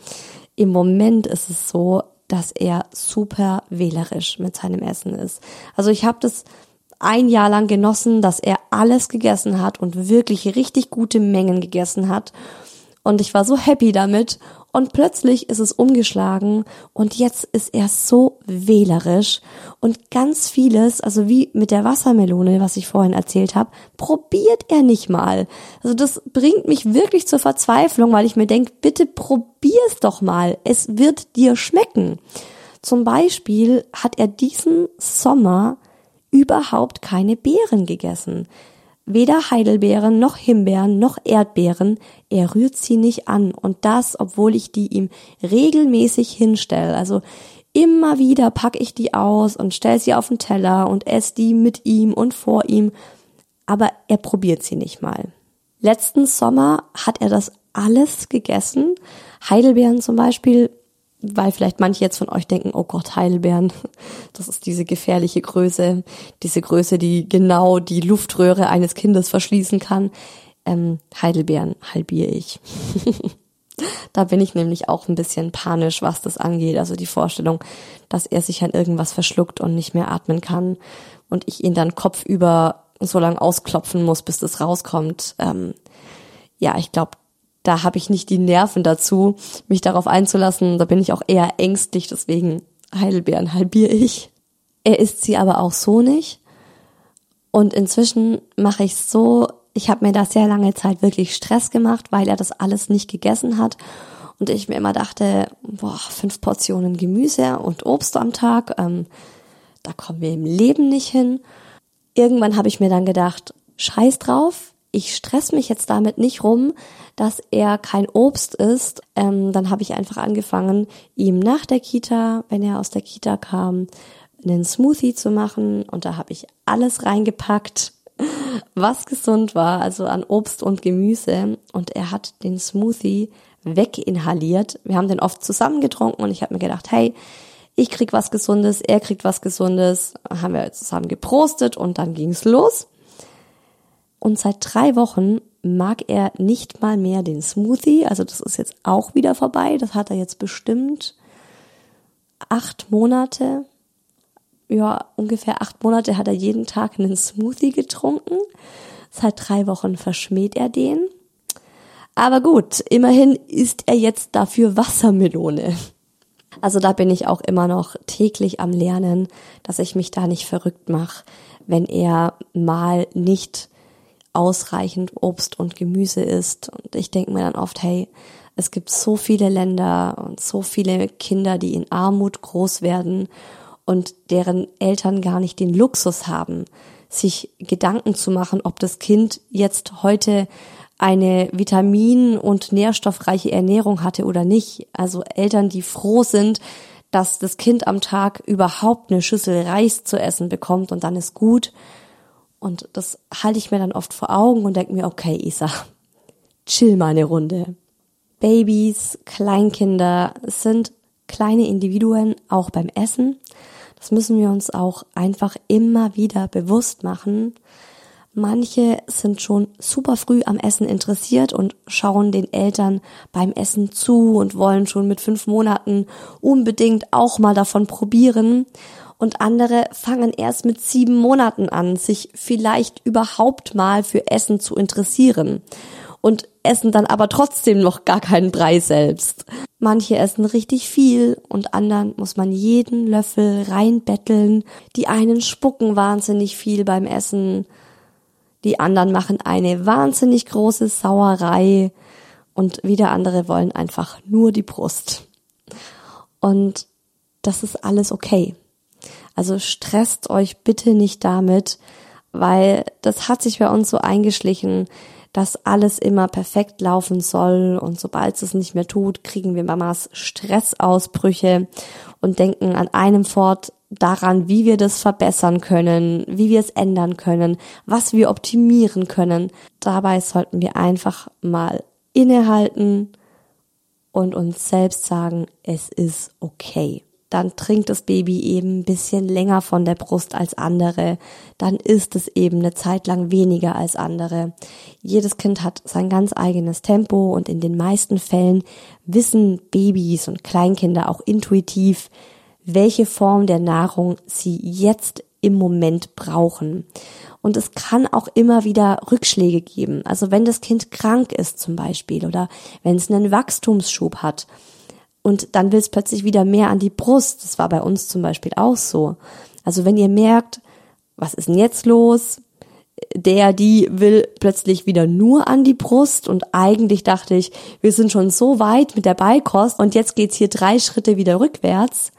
Im Moment ist es so, dass er super wählerisch mit seinem Essen ist. Also ich habe das ein Jahr lang genossen, dass er alles gegessen hat und wirklich richtig gute Mengen gegessen hat. Und ich war so happy damit. Und plötzlich ist es umgeschlagen und jetzt ist er so wählerisch und ganz vieles, also wie mit der Wassermelone, was ich vorhin erzählt habe, probiert er nicht mal. Also das bringt mich wirklich zur Verzweiflung, weil ich mir denke, bitte probier's doch mal. Es wird dir schmecken. Zum Beispiel hat er diesen Sommer überhaupt keine Beeren gegessen. Weder Heidelbeeren noch Himbeeren noch Erdbeeren, er rührt sie nicht an und das, obwohl ich die ihm regelmäßig hinstelle. Also immer wieder packe ich die aus und stell sie auf den Teller und esse die mit ihm und vor ihm, aber er probiert sie nicht mal. Letzten Sommer hat er das alles gegessen. Heidelbeeren zum Beispiel weil vielleicht manche jetzt von euch denken, oh Gott, Heidelbeeren, das ist diese gefährliche Größe, diese Größe, die genau die Luftröhre eines Kindes verschließen kann. Ähm, Heidelbeeren halbiere ich. da bin ich nämlich auch ein bisschen panisch, was das angeht. Also die Vorstellung, dass er sich an irgendwas verschluckt und nicht mehr atmen kann und ich ihn dann kopfüber so lang ausklopfen muss, bis das rauskommt. Ähm, ja, ich glaube, da habe ich nicht die Nerven dazu, mich darauf einzulassen. Da bin ich auch eher ängstlich, deswegen Heidelbeeren halbiere ich. Er isst sie aber auch so nicht. Und inzwischen mache ich so, ich habe mir da sehr lange Zeit wirklich Stress gemacht, weil er das alles nicht gegessen hat. Und ich mir immer dachte, boah, fünf Portionen Gemüse und Obst am Tag, ähm, da kommen wir im Leben nicht hin. Irgendwann habe ich mir dann gedacht, scheiß drauf, ich stress mich jetzt damit nicht rum, dass er kein Obst isst. Ähm, dann habe ich einfach angefangen, ihm nach der Kita, wenn er aus der Kita kam, einen Smoothie zu machen und da habe ich alles reingepackt. was gesund war, also an Obst und Gemüse. Und er hat den Smoothie weginhaliert. Wir haben den oft zusammen getrunken und ich habe mir gedacht, hey, ich krieg was Gesundes, er kriegt was Gesundes. Haben wir zusammen geprostet und dann ging's los. Und seit drei Wochen mag er nicht mal mehr den Smoothie. Also das ist jetzt auch wieder vorbei. Das hat er jetzt bestimmt acht Monate. Ja, ungefähr acht Monate hat er jeden Tag einen Smoothie getrunken. Seit drei Wochen verschmäht er den. Aber gut, immerhin isst er jetzt dafür Wassermelone. Also da bin ich auch immer noch täglich am Lernen, dass ich mich da nicht verrückt mache, wenn er mal nicht ausreichend Obst und Gemüse isst. Und ich denke mir dann oft, hey, es gibt so viele Länder und so viele Kinder, die in Armut groß werden und deren Eltern gar nicht den Luxus haben, sich Gedanken zu machen, ob das Kind jetzt heute eine vitamin- und nährstoffreiche Ernährung hatte oder nicht. Also Eltern, die froh sind, dass das Kind am Tag überhaupt eine Schüssel Reis zu essen bekommt und dann ist gut. Und das halte ich mir dann oft vor Augen und denke mir, okay, Isa, chill mal eine Runde. Babys, Kleinkinder sind kleine Individuen auch beim Essen. Das müssen wir uns auch einfach immer wieder bewusst machen. Manche sind schon super früh am Essen interessiert und schauen den Eltern beim Essen zu und wollen schon mit fünf Monaten unbedingt auch mal davon probieren und andere fangen erst mit sieben Monaten an, sich vielleicht überhaupt mal für Essen zu interessieren und essen dann aber trotzdem noch gar keinen Brei selbst. Manche essen richtig viel und anderen muss man jeden Löffel reinbetteln. Die einen spucken wahnsinnig viel beim Essen. Die anderen machen eine wahnsinnig große Sauerei und wieder andere wollen einfach nur die Brust. Und das ist alles okay. Also stresst euch bitte nicht damit, weil das hat sich bei uns so eingeschlichen, dass alles immer perfekt laufen soll und sobald es nicht mehr tut, kriegen wir Mamas Stressausbrüche und denken an einem fort daran, wie wir das verbessern können, wie wir es ändern können, was wir optimieren können. Dabei sollten wir einfach mal innehalten und uns selbst sagen, es ist okay dann trinkt das Baby eben ein bisschen länger von der Brust als andere, dann isst es eben eine Zeit lang weniger als andere. Jedes Kind hat sein ganz eigenes Tempo und in den meisten Fällen wissen Babys und Kleinkinder auch intuitiv, welche Form der Nahrung sie jetzt im Moment brauchen. Und es kann auch immer wieder Rückschläge geben. Also wenn das Kind krank ist zum Beispiel oder wenn es einen Wachstumsschub hat, und dann will es plötzlich wieder mehr an die Brust. Das war bei uns zum Beispiel auch so. Also wenn ihr merkt, was ist denn jetzt los? Der, die will plötzlich wieder nur an die Brust und eigentlich dachte ich, wir sind schon so weit mit der Beikost und jetzt geht's hier drei Schritte wieder rückwärts,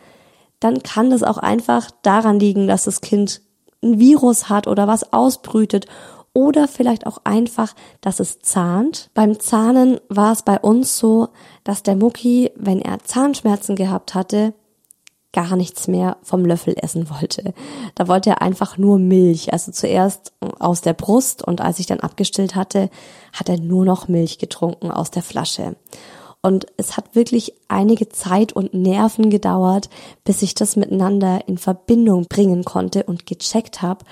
dann kann das auch einfach daran liegen, dass das Kind ein Virus hat oder was ausbrütet oder vielleicht auch einfach, dass es zahnt. Beim Zahnen war es bei uns so, dass der Mucki, wenn er Zahnschmerzen gehabt hatte, gar nichts mehr vom Löffel essen wollte. Da wollte er einfach nur Milch. Also zuerst aus der Brust und als ich dann abgestillt hatte, hat er nur noch Milch getrunken aus der Flasche. Und es hat wirklich einige Zeit und Nerven gedauert, bis ich das miteinander in Verbindung bringen konnte und gecheckt habe,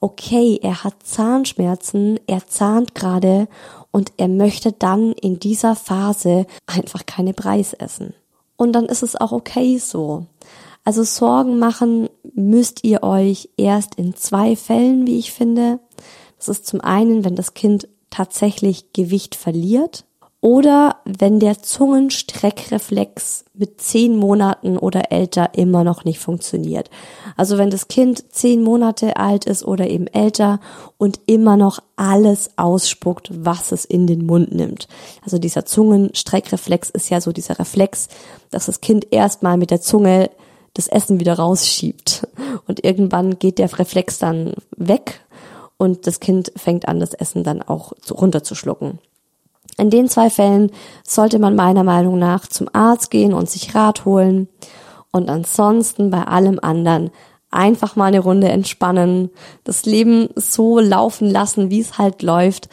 okay, er hat Zahnschmerzen, er zahnt gerade und er möchte dann in dieser Phase einfach keine Preis essen. Und dann ist es auch okay so. Also Sorgen machen müsst ihr euch erst in zwei Fällen, wie ich finde. Das ist zum einen, wenn das Kind tatsächlich Gewicht verliert oder wenn der Zungenstreckreflex mit zehn Monaten oder älter immer noch nicht funktioniert. Also wenn das Kind zehn Monate alt ist oder eben älter und immer noch alles ausspuckt, was es in den Mund nimmt. Also dieser Zungenstreckreflex ist ja so dieser Reflex, dass das Kind erstmal mit der Zunge das Essen wieder rausschiebt. Und irgendwann geht der Reflex dann weg und das Kind fängt an, das Essen dann auch runterzuschlucken. In den zwei Fällen sollte man meiner Meinung nach zum Arzt gehen und sich Rat holen und ansonsten bei allem anderen einfach mal eine Runde entspannen, das Leben so laufen lassen, wie es halt läuft,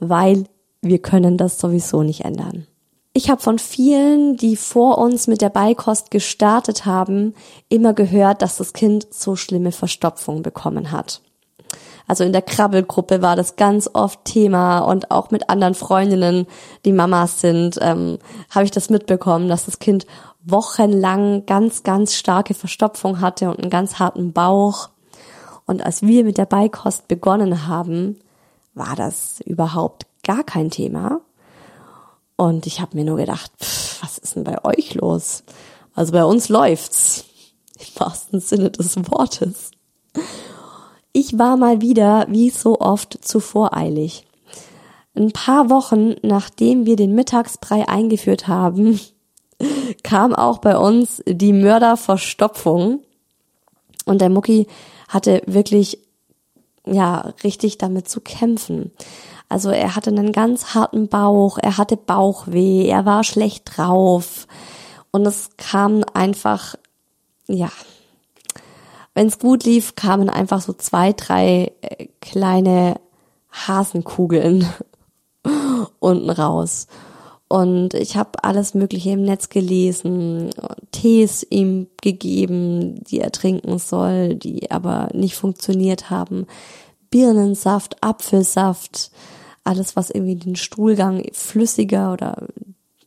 weil wir können das sowieso nicht ändern. Ich habe von vielen, die vor uns mit der Beikost gestartet haben, immer gehört, dass das Kind so schlimme Verstopfung bekommen hat. Also in der Krabbelgruppe war das ganz oft Thema und auch mit anderen Freundinnen, die Mamas sind, ähm, habe ich das mitbekommen, dass das Kind wochenlang ganz, ganz starke Verstopfung hatte und einen ganz harten Bauch. Und als wir mit der Beikost begonnen haben, war das überhaupt gar kein Thema. Und ich habe mir nur gedacht, pff, was ist denn bei euch los? Also bei uns läuft's. Im wahrsten Sinne des Wortes. Ich war mal wieder, wie so oft, zu voreilig. Ein paar Wochen nachdem wir den Mittagsbrei eingeführt haben, kam auch bei uns die Mörderverstopfung. Und der Mucki hatte wirklich, ja, richtig damit zu kämpfen. Also er hatte einen ganz harten Bauch, er hatte Bauchweh, er war schlecht drauf. Und es kam einfach, ja, wenn es gut lief, kamen einfach so zwei, drei äh, kleine Hasenkugeln unten raus. Und ich habe alles Mögliche im Netz gelesen, Tees ihm gegeben, die er trinken soll, die aber nicht funktioniert haben. Birnensaft, Apfelsaft, alles, was irgendwie den Stuhlgang flüssiger oder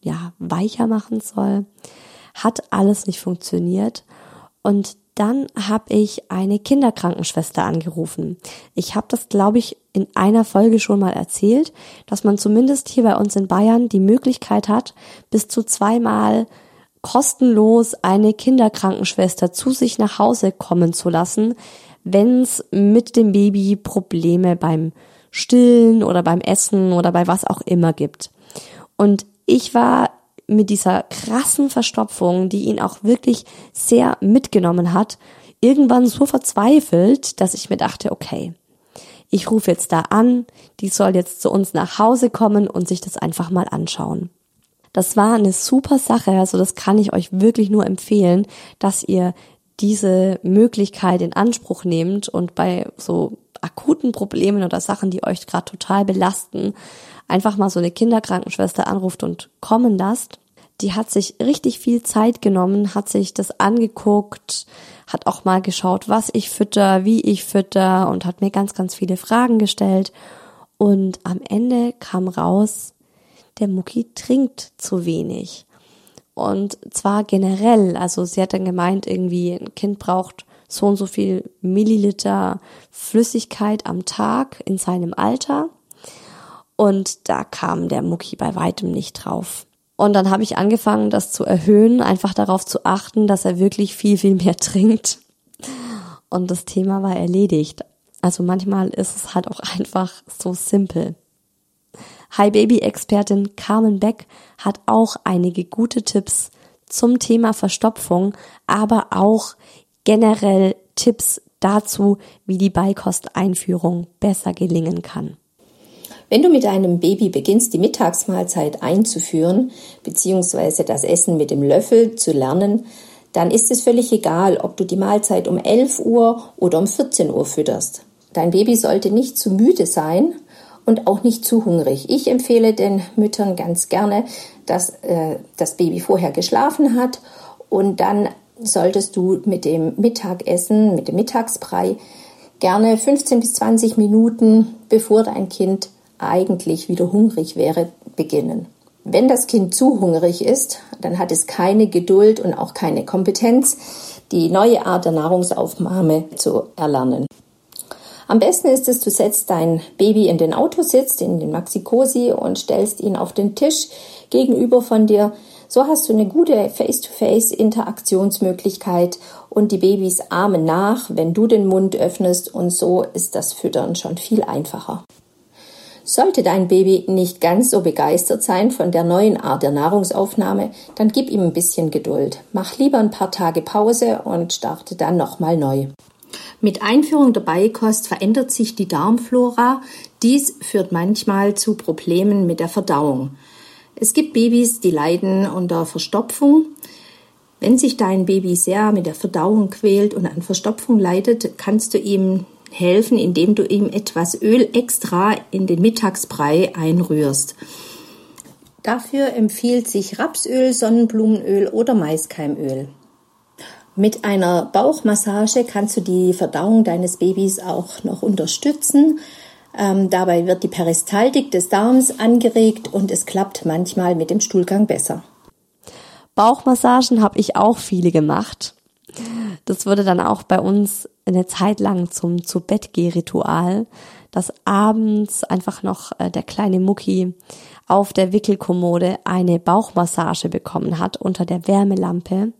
ja, weicher machen soll, hat alles nicht funktioniert. Und dann habe ich eine Kinderkrankenschwester angerufen. Ich habe das, glaube ich, in einer Folge schon mal erzählt, dass man zumindest hier bei uns in Bayern die Möglichkeit hat, bis zu zweimal kostenlos eine Kinderkrankenschwester zu sich nach Hause kommen zu lassen, wenn es mit dem Baby Probleme beim Stillen oder beim Essen oder bei was auch immer gibt. Und ich war mit dieser krassen Verstopfung, die ihn auch wirklich sehr mitgenommen hat, irgendwann so verzweifelt, dass ich mir dachte, okay, ich rufe jetzt da an, die soll jetzt zu uns nach Hause kommen und sich das einfach mal anschauen. Das war eine super Sache, also das kann ich euch wirklich nur empfehlen, dass ihr diese Möglichkeit in Anspruch nehmt und bei so akuten Problemen oder Sachen, die euch gerade total belasten, einfach mal so eine Kinderkrankenschwester anruft und kommen lasst. Die hat sich richtig viel Zeit genommen, hat sich das angeguckt, hat auch mal geschaut, was ich fütter, wie ich fütter und hat mir ganz, ganz viele Fragen gestellt. Und am Ende kam raus, der Mucki trinkt zu wenig. Und zwar generell, also sie hat dann gemeint, irgendwie ein Kind braucht so und so viel Milliliter Flüssigkeit am Tag in seinem Alter. Und da kam der Mucki bei weitem nicht drauf. Und dann habe ich angefangen, das zu erhöhen, einfach darauf zu achten, dass er wirklich viel, viel mehr trinkt. Und das Thema war erledigt. Also manchmal ist es halt auch einfach so simpel. Hi Baby Expertin Carmen Beck hat auch einige gute Tipps zum Thema Verstopfung, aber auch generell Tipps dazu, wie die Beikosteinführung besser gelingen kann. Wenn du mit deinem Baby beginnst, die Mittagsmahlzeit einzuführen, beziehungsweise das Essen mit dem Löffel zu lernen, dann ist es völlig egal, ob du die Mahlzeit um 11 Uhr oder um 14 Uhr fütterst. Dein Baby sollte nicht zu müde sein und auch nicht zu hungrig. Ich empfehle den Müttern ganz gerne, dass äh, das Baby vorher geschlafen hat und dann solltest du mit dem Mittagessen, mit dem Mittagsbrei gerne 15 bis 20 Minuten, bevor dein Kind eigentlich wieder hungrig wäre, beginnen. Wenn das Kind zu hungrig ist, dann hat es keine Geduld und auch keine Kompetenz, die neue Art der Nahrungsaufnahme zu erlernen. Am besten ist es, du setzt dein Baby in den Autositz, in den Maxi-Cosi und stellst ihn auf den Tisch gegenüber von dir. So hast du eine gute Face-to-Face-Interaktionsmöglichkeit und die Babys ahmen nach, wenn du den Mund öffnest und so ist das Füttern schon viel einfacher. Sollte dein Baby nicht ganz so begeistert sein von der neuen Art der Nahrungsaufnahme, dann gib ihm ein bisschen Geduld. Mach lieber ein paar Tage Pause und starte dann nochmal neu. Mit Einführung der Beikost verändert sich die Darmflora. Dies führt manchmal zu Problemen mit der Verdauung. Es gibt Babys, die leiden unter Verstopfung. Wenn sich dein Baby sehr mit der Verdauung quält und an Verstopfung leidet, kannst du ihm helfen, indem du ihm etwas Öl extra in den Mittagsbrei einrührst. Dafür empfiehlt sich Rapsöl, Sonnenblumenöl oder Maiskeimöl. Mit einer Bauchmassage kannst du die Verdauung deines Babys auch noch unterstützen. Ähm, dabei wird die Peristaltik des Darms angeregt und es klappt manchmal mit dem Stuhlgang besser. Bauchmassagen habe ich auch viele gemacht. Das wurde dann auch bei uns eine Zeit lang zum zu Bett Ritual, dass abends einfach noch äh, der kleine Mucki auf der Wickelkommode eine Bauchmassage bekommen hat unter der Wärmelampe.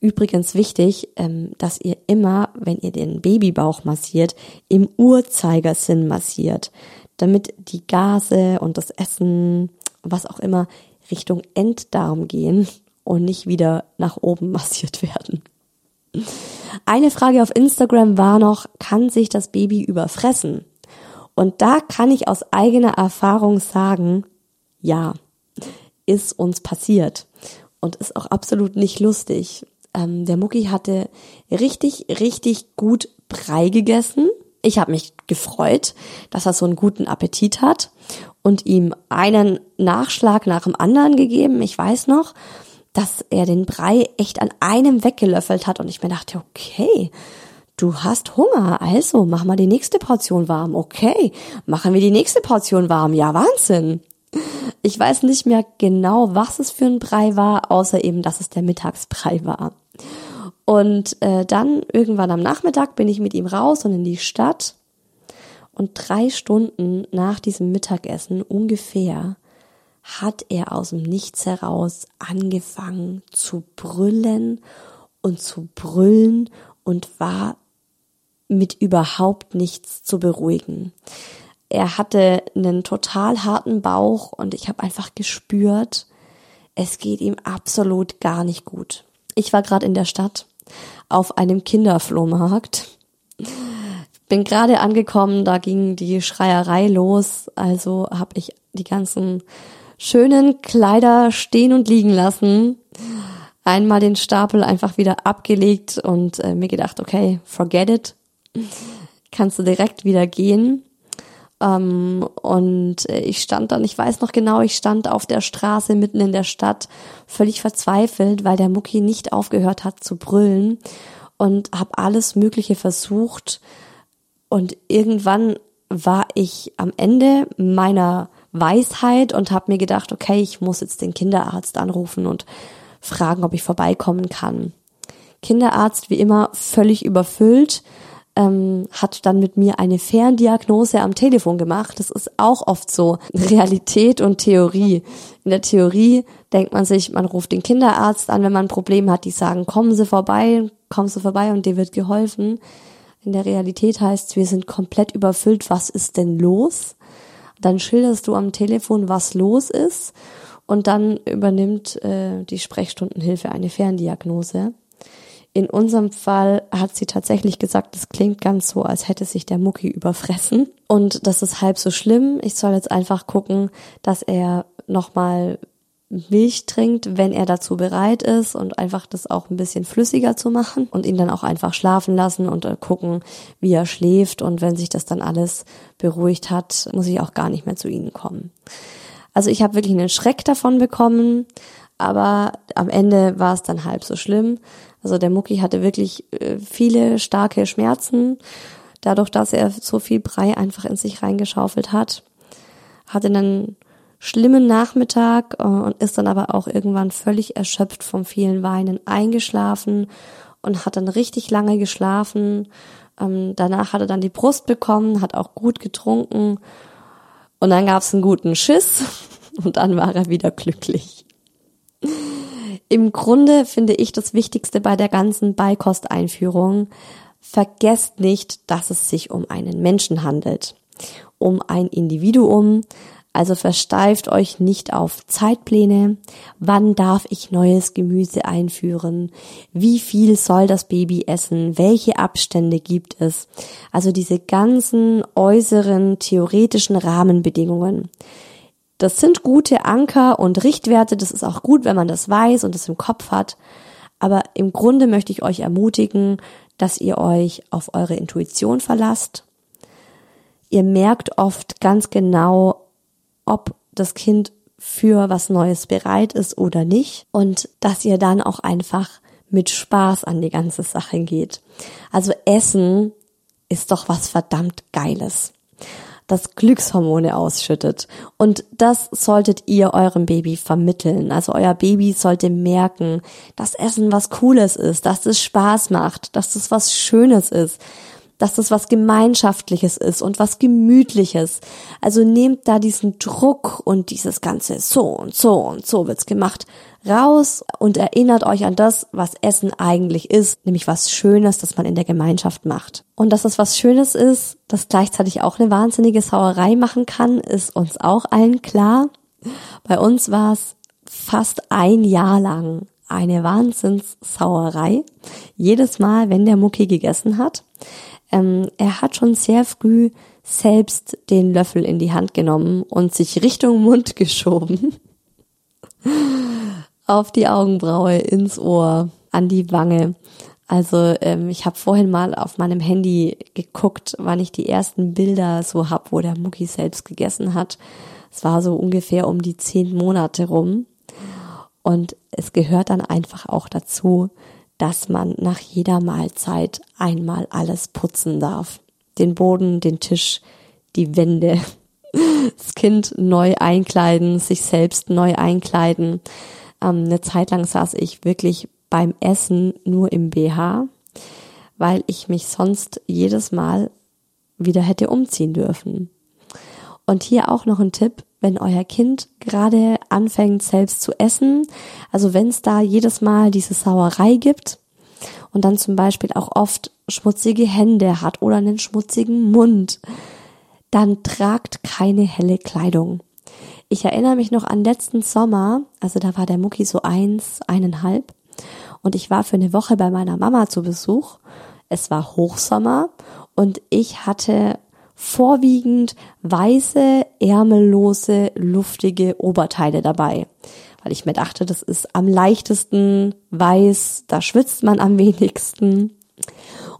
Übrigens wichtig, ähm, dass ihr immer, wenn ihr den Babybauch massiert, im Uhrzeigersinn massiert, damit die Gase und das Essen, was auch immer, Richtung Enddarm gehen und nicht wieder nach oben massiert werden. Eine Frage auf Instagram war noch, kann sich das Baby überfressen? Und da kann ich aus eigener Erfahrung sagen, ja, ist uns passiert und ist auch absolut nicht lustig. Ähm, der Mucki hatte richtig, richtig gut Brei gegessen. Ich habe mich gefreut, dass er so einen guten Appetit hat und ihm einen Nachschlag nach dem anderen gegeben. Ich weiß noch, dass er den Brei echt an einem weggelöffelt hat und ich mir dachte, okay, du hast Hunger, also mach mal die nächste Portion warm. Okay, machen wir die nächste Portion warm. Ja, Wahnsinn. Ich weiß nicht mehr genau, was es für ein Brei war, außer eben, dass es der Mittagsbrei war. Und äh, dann irgendwann am Nachmittag bin ich mit ihm raus und in die Stadt und drei Stunden nach diesem Mittagessen ungefähr hat er aus dem Nichts heraus angefangen zu brüllen und zu brüllen und war mit überhaupt nichts zu beruhigen. Er hatte einen total harten Bauch und ich habe einfach gespürt, es geht ihm absolut gar nicht gut. Ich war gerade in der Stadt auf einem Kinderflohmarkt bin gerade angekommen, da ging die Schreierei los, also habe ich die ganzen schönen Kleider stehen und liegen lassen, einmal den Stapel einfach wieder abgelegt und äh, mir gedacht, okay, forget it, kannst du direkt wieder gehen. Ähm, und äh, ich stand dann, ich weiß noch genau, ich stand auf der Straße mitten in der Stadt, völlig verzweifelt, weil der Mucki nicht aufgehört hat zu brüllen und habe alles Mögliche versucht, und irgendwann war ich am Ende meiner Weisheit und habe mir gedacht, okay, ich muss jetzt den Kinderarzt anrufen und fragen, ob ich vorbeikommen kann. Kinderarzt wie immer völlig überfüllt, ähm, hat dann mit mir eine Ferndiagnose am Telefon gemacht. Das ist auch oft so Realität und Theorie. In der Theorie denkt man sich, man ruft den Kinderarzt an, wenn man ein Problem hat. Die sagen, kommen Sie vorbei, kommen Sie vorbei und dir wird geholfen. In der Realität heißt wir sind komplett überfüllt, was ist denn los? Dann schilderst du am Telefon, was los ist und dann übernimmt äh, die Sprechstundenhilfe eine Ferndiagnose. In unserem Fall hat sie tatsächlich gesagt, es klingt ganz so, als hätte sich der Mucki überfressen. Und das ist halb so schlimm. Ich soll jetzt einfach gucken, dass er nochmal Milch trinkt, wenn er dazu bereit ist und einfach das auch ein bisschen flüssiger zu machen und ihn dann auch einfach schlafen lassen und äh, gucken, wie er schläft und wenn sich das dann alles beruhigt hat, muss ich auch gar nicht mehr zu ihnen kommen. Also ich habe wirklich einen Schreck davon bekommen, aber am Ende war es dann halb so schlimm. Also der Mucki hatte wirklich äh, viele starke Schmerzen, dadurch, dass er so viel Brei einfach in sich reingeschaufelt hat, hatte dann schlimmen Nachmittag äh, und ist dann aber auch irgendwann völlig erschöpft vom vielen Weinen eingeschlafen und hat dann richtig lange geschlafen. Ähm, danach hat er dann die Brust bekommen, hat auch gut getrunken und dann gab es einen guten Schiss und dann war er wieder glücklich. Im Grunde finde ich das Wichtigste bei der ganzen Beikosteinführung, vergesst nicht, dass es sich um einen Menschen handelt, um ein Individuum, also versteift euch nicht auf Zeitpläne. Wann darf ich neues Gemüse einführen? Wie viel soll das Baby essen? Welche Abstände gibt es? Also diese ganzen äußeren theoretischen Rahmenbedingungen. Das sind gute Anker und Richtwerte. Das ist auch gut, wenn man das weiß und das im Kopf hat. Aber im Grunde möchte ich euch ermutigen, dass ihr euch auf eure Intuition verlasst. Ihr merkt oft ganz genau, ob das Kind für was Neues bereit ist oder nicht und dass ihr dann auch einfach mit Spaß an die ganze Sache geht. Also Essen ist doch was verdammt Geiles das Glückshormone ausschüttet. Und das solltet ihr eurem Baby vermitteln. Also euer Baby sollte merken, dass Essen was Cooles ist, dass es Spaß macht, dass es was Schönes ist, dass das was Gemeinschaftliches ist und was Gemütliches. Also nehmt da diesen Druck und dieses ganze so und so und so wird's gemacht raus und erinnert euch an das, was Essen eigentlich ist, nämlich was Schönes, das man in der Gemeinschaft macht. Und dass es was Schönes ist, das gleichzeitig auch eine wahnsinnige Sauerei machen kann, ist uns auch allen klar. Bei uns war es fast ein Jahr lang eine Wahnsinnssauerei. Jedes Mal, wenn der Mucki gegessen hat. Ähm, er hat schon sehr früh selbst den Löffel in die Hand genommen und sich Richtung Mund geschoben. Auf die Augenbraue, ins Ohr, an die Wange. Also ähm, ich habe vorhin mal auf meinem Handy geguckt, wann ich die ersten Bilder so hab, wo der Mucki selbst gegessen hat. Es war so ungefähr um die zehn Monate rum. Und es gehört dann einfach auch dazu, dass man nach jeder Mahlzeit einmal alles putzen darf. Den Boden, den Tisch, die Wände, das Kind neu einkleiden, sich selbst neu einkleiden. Ähm, eine Zeit lang saß ich wirklich beim Essen nur im BH, weil ich mich sonst jedes Mal wieder hätte umziehen dürfen. Und hier auch noch ein Tipp, wenn euer Kind gerade anfängt selbst zu essen, also wenn es da jedes Mal diese Sauerei gibt und dann zum Beispiel auch oft schmutzige Hände hat oder einen schmutzigen Mund, dann tragt keine helle Kleidung. Ich erinnere mich noch an letzten Sommer, also da war der Mucki so eins, eineinhalb und ich war für eine Woche bei meiner Mama zu Besuch. Es war Hochsommer und ich hatte vorwiegend weiße, ärmellose, luftige Oberteile dabei. Weil ich mir dachte, das ist am leichtesten weiß, da schwitzt man am wenigsten.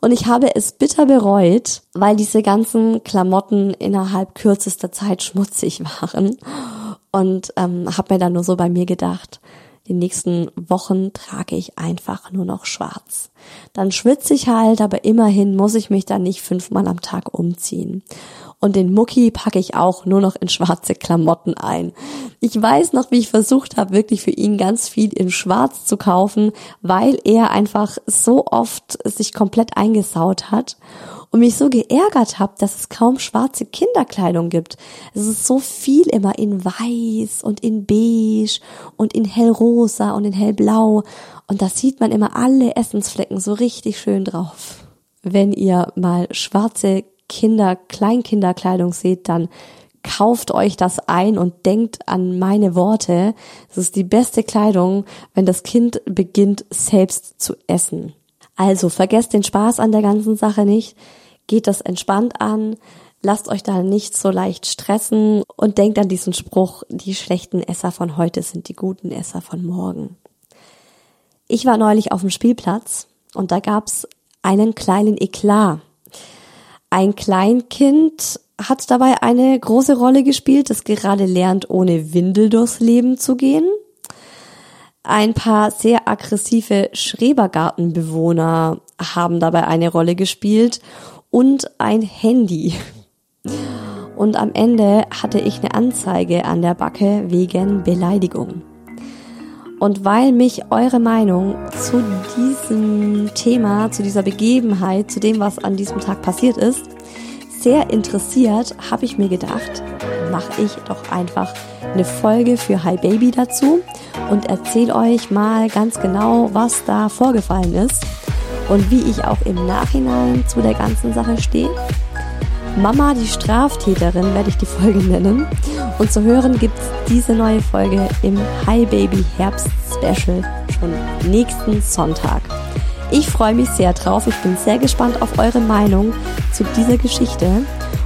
Und ich habe es bitter bereut, weil diese ganzen Klamotten innerhalb kürzester Zeit schmutzig waren. Und ähm, habe mir dann nur so bei mir gedacht, die nächsten Wochen trage ich einfach nur noch schwarz. Dann schwitze ich halt, aber immerhin muss ich mich dann nicht fünfmal am Tag umziehen. Und den Mucki packe ich auch nur noch in schwarze Klamotten ein. Ich weiß noch, wie ich versucht habe, wirklich für ihn ganz viel in Schwarz zu kaufen, weil er einfach so oft sich komplett eingesaut hat und mich so geärgert habe, dass es kaum schwarze Kinderkleidung gibt. Es ist so viel immer in weiß und in beige und in hellrosa und in hellblau und da sieht man immer alle Essensflecken so richtig schön drauf. Wenn ihr mal schwarze Kinder, Kleinkinderkleidung seht, dann kauft euch das ein und denkt an meine Worte. Es ist die beste Kleidung, wenn das Kind beginnt selbst zu essen. Also vergesst den Spaß an der ganzen Sache nicht geht das entspannt an, lasst euch da nicht so leicht stressen und denkt an diesen Spruch, die schlechten Esser von heute sind die guten Esser von morgen. Ich war neulich auf dem Spielplatz und da gab's einen kleinen Eklat. Ein Kleinkind hat dabei eine große Rolle gespielt, das gerade lernt, ohne Windel durchs Leben zu gehen. Ein paar sehr aggressive Schrebergartenbewohner haben dabei eine Rolle gespielt und ein Handy. Und am Ende hatte ich eine Anzeige an der Backe wegen Beleidigung. Und weil mich eure Meinung zu diesem Thema, zu dieser Begebenheit, zu dem, was an diesem Tag passiert ist, sehr interessiert, habe ich mir gedacht, mache ich doch einfach eine Folge für Hi Baby dazu und erzähle euch mal ganz genau, was da vorgefallen ist und wie ich auch im Nachhinein zu der ganzen Sache stehe. Mama, die Straftäterin, werde ich die Folge nennen. Und zu hören gibt es diese neue Folge im Hi Baby Herbst Special schon nächsten Sonntag. Ich freue mich sehr drauf. Ich bin sehr gespannt auf eure Meinung zu dieser Geschichte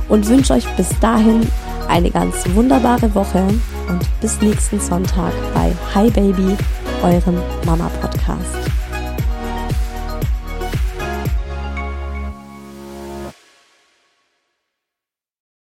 und wünsche euch bis dahin eine ganz wunderbare Woche und bis nächsten Sonntag bei Hi Baby, eurem Mama Podcast.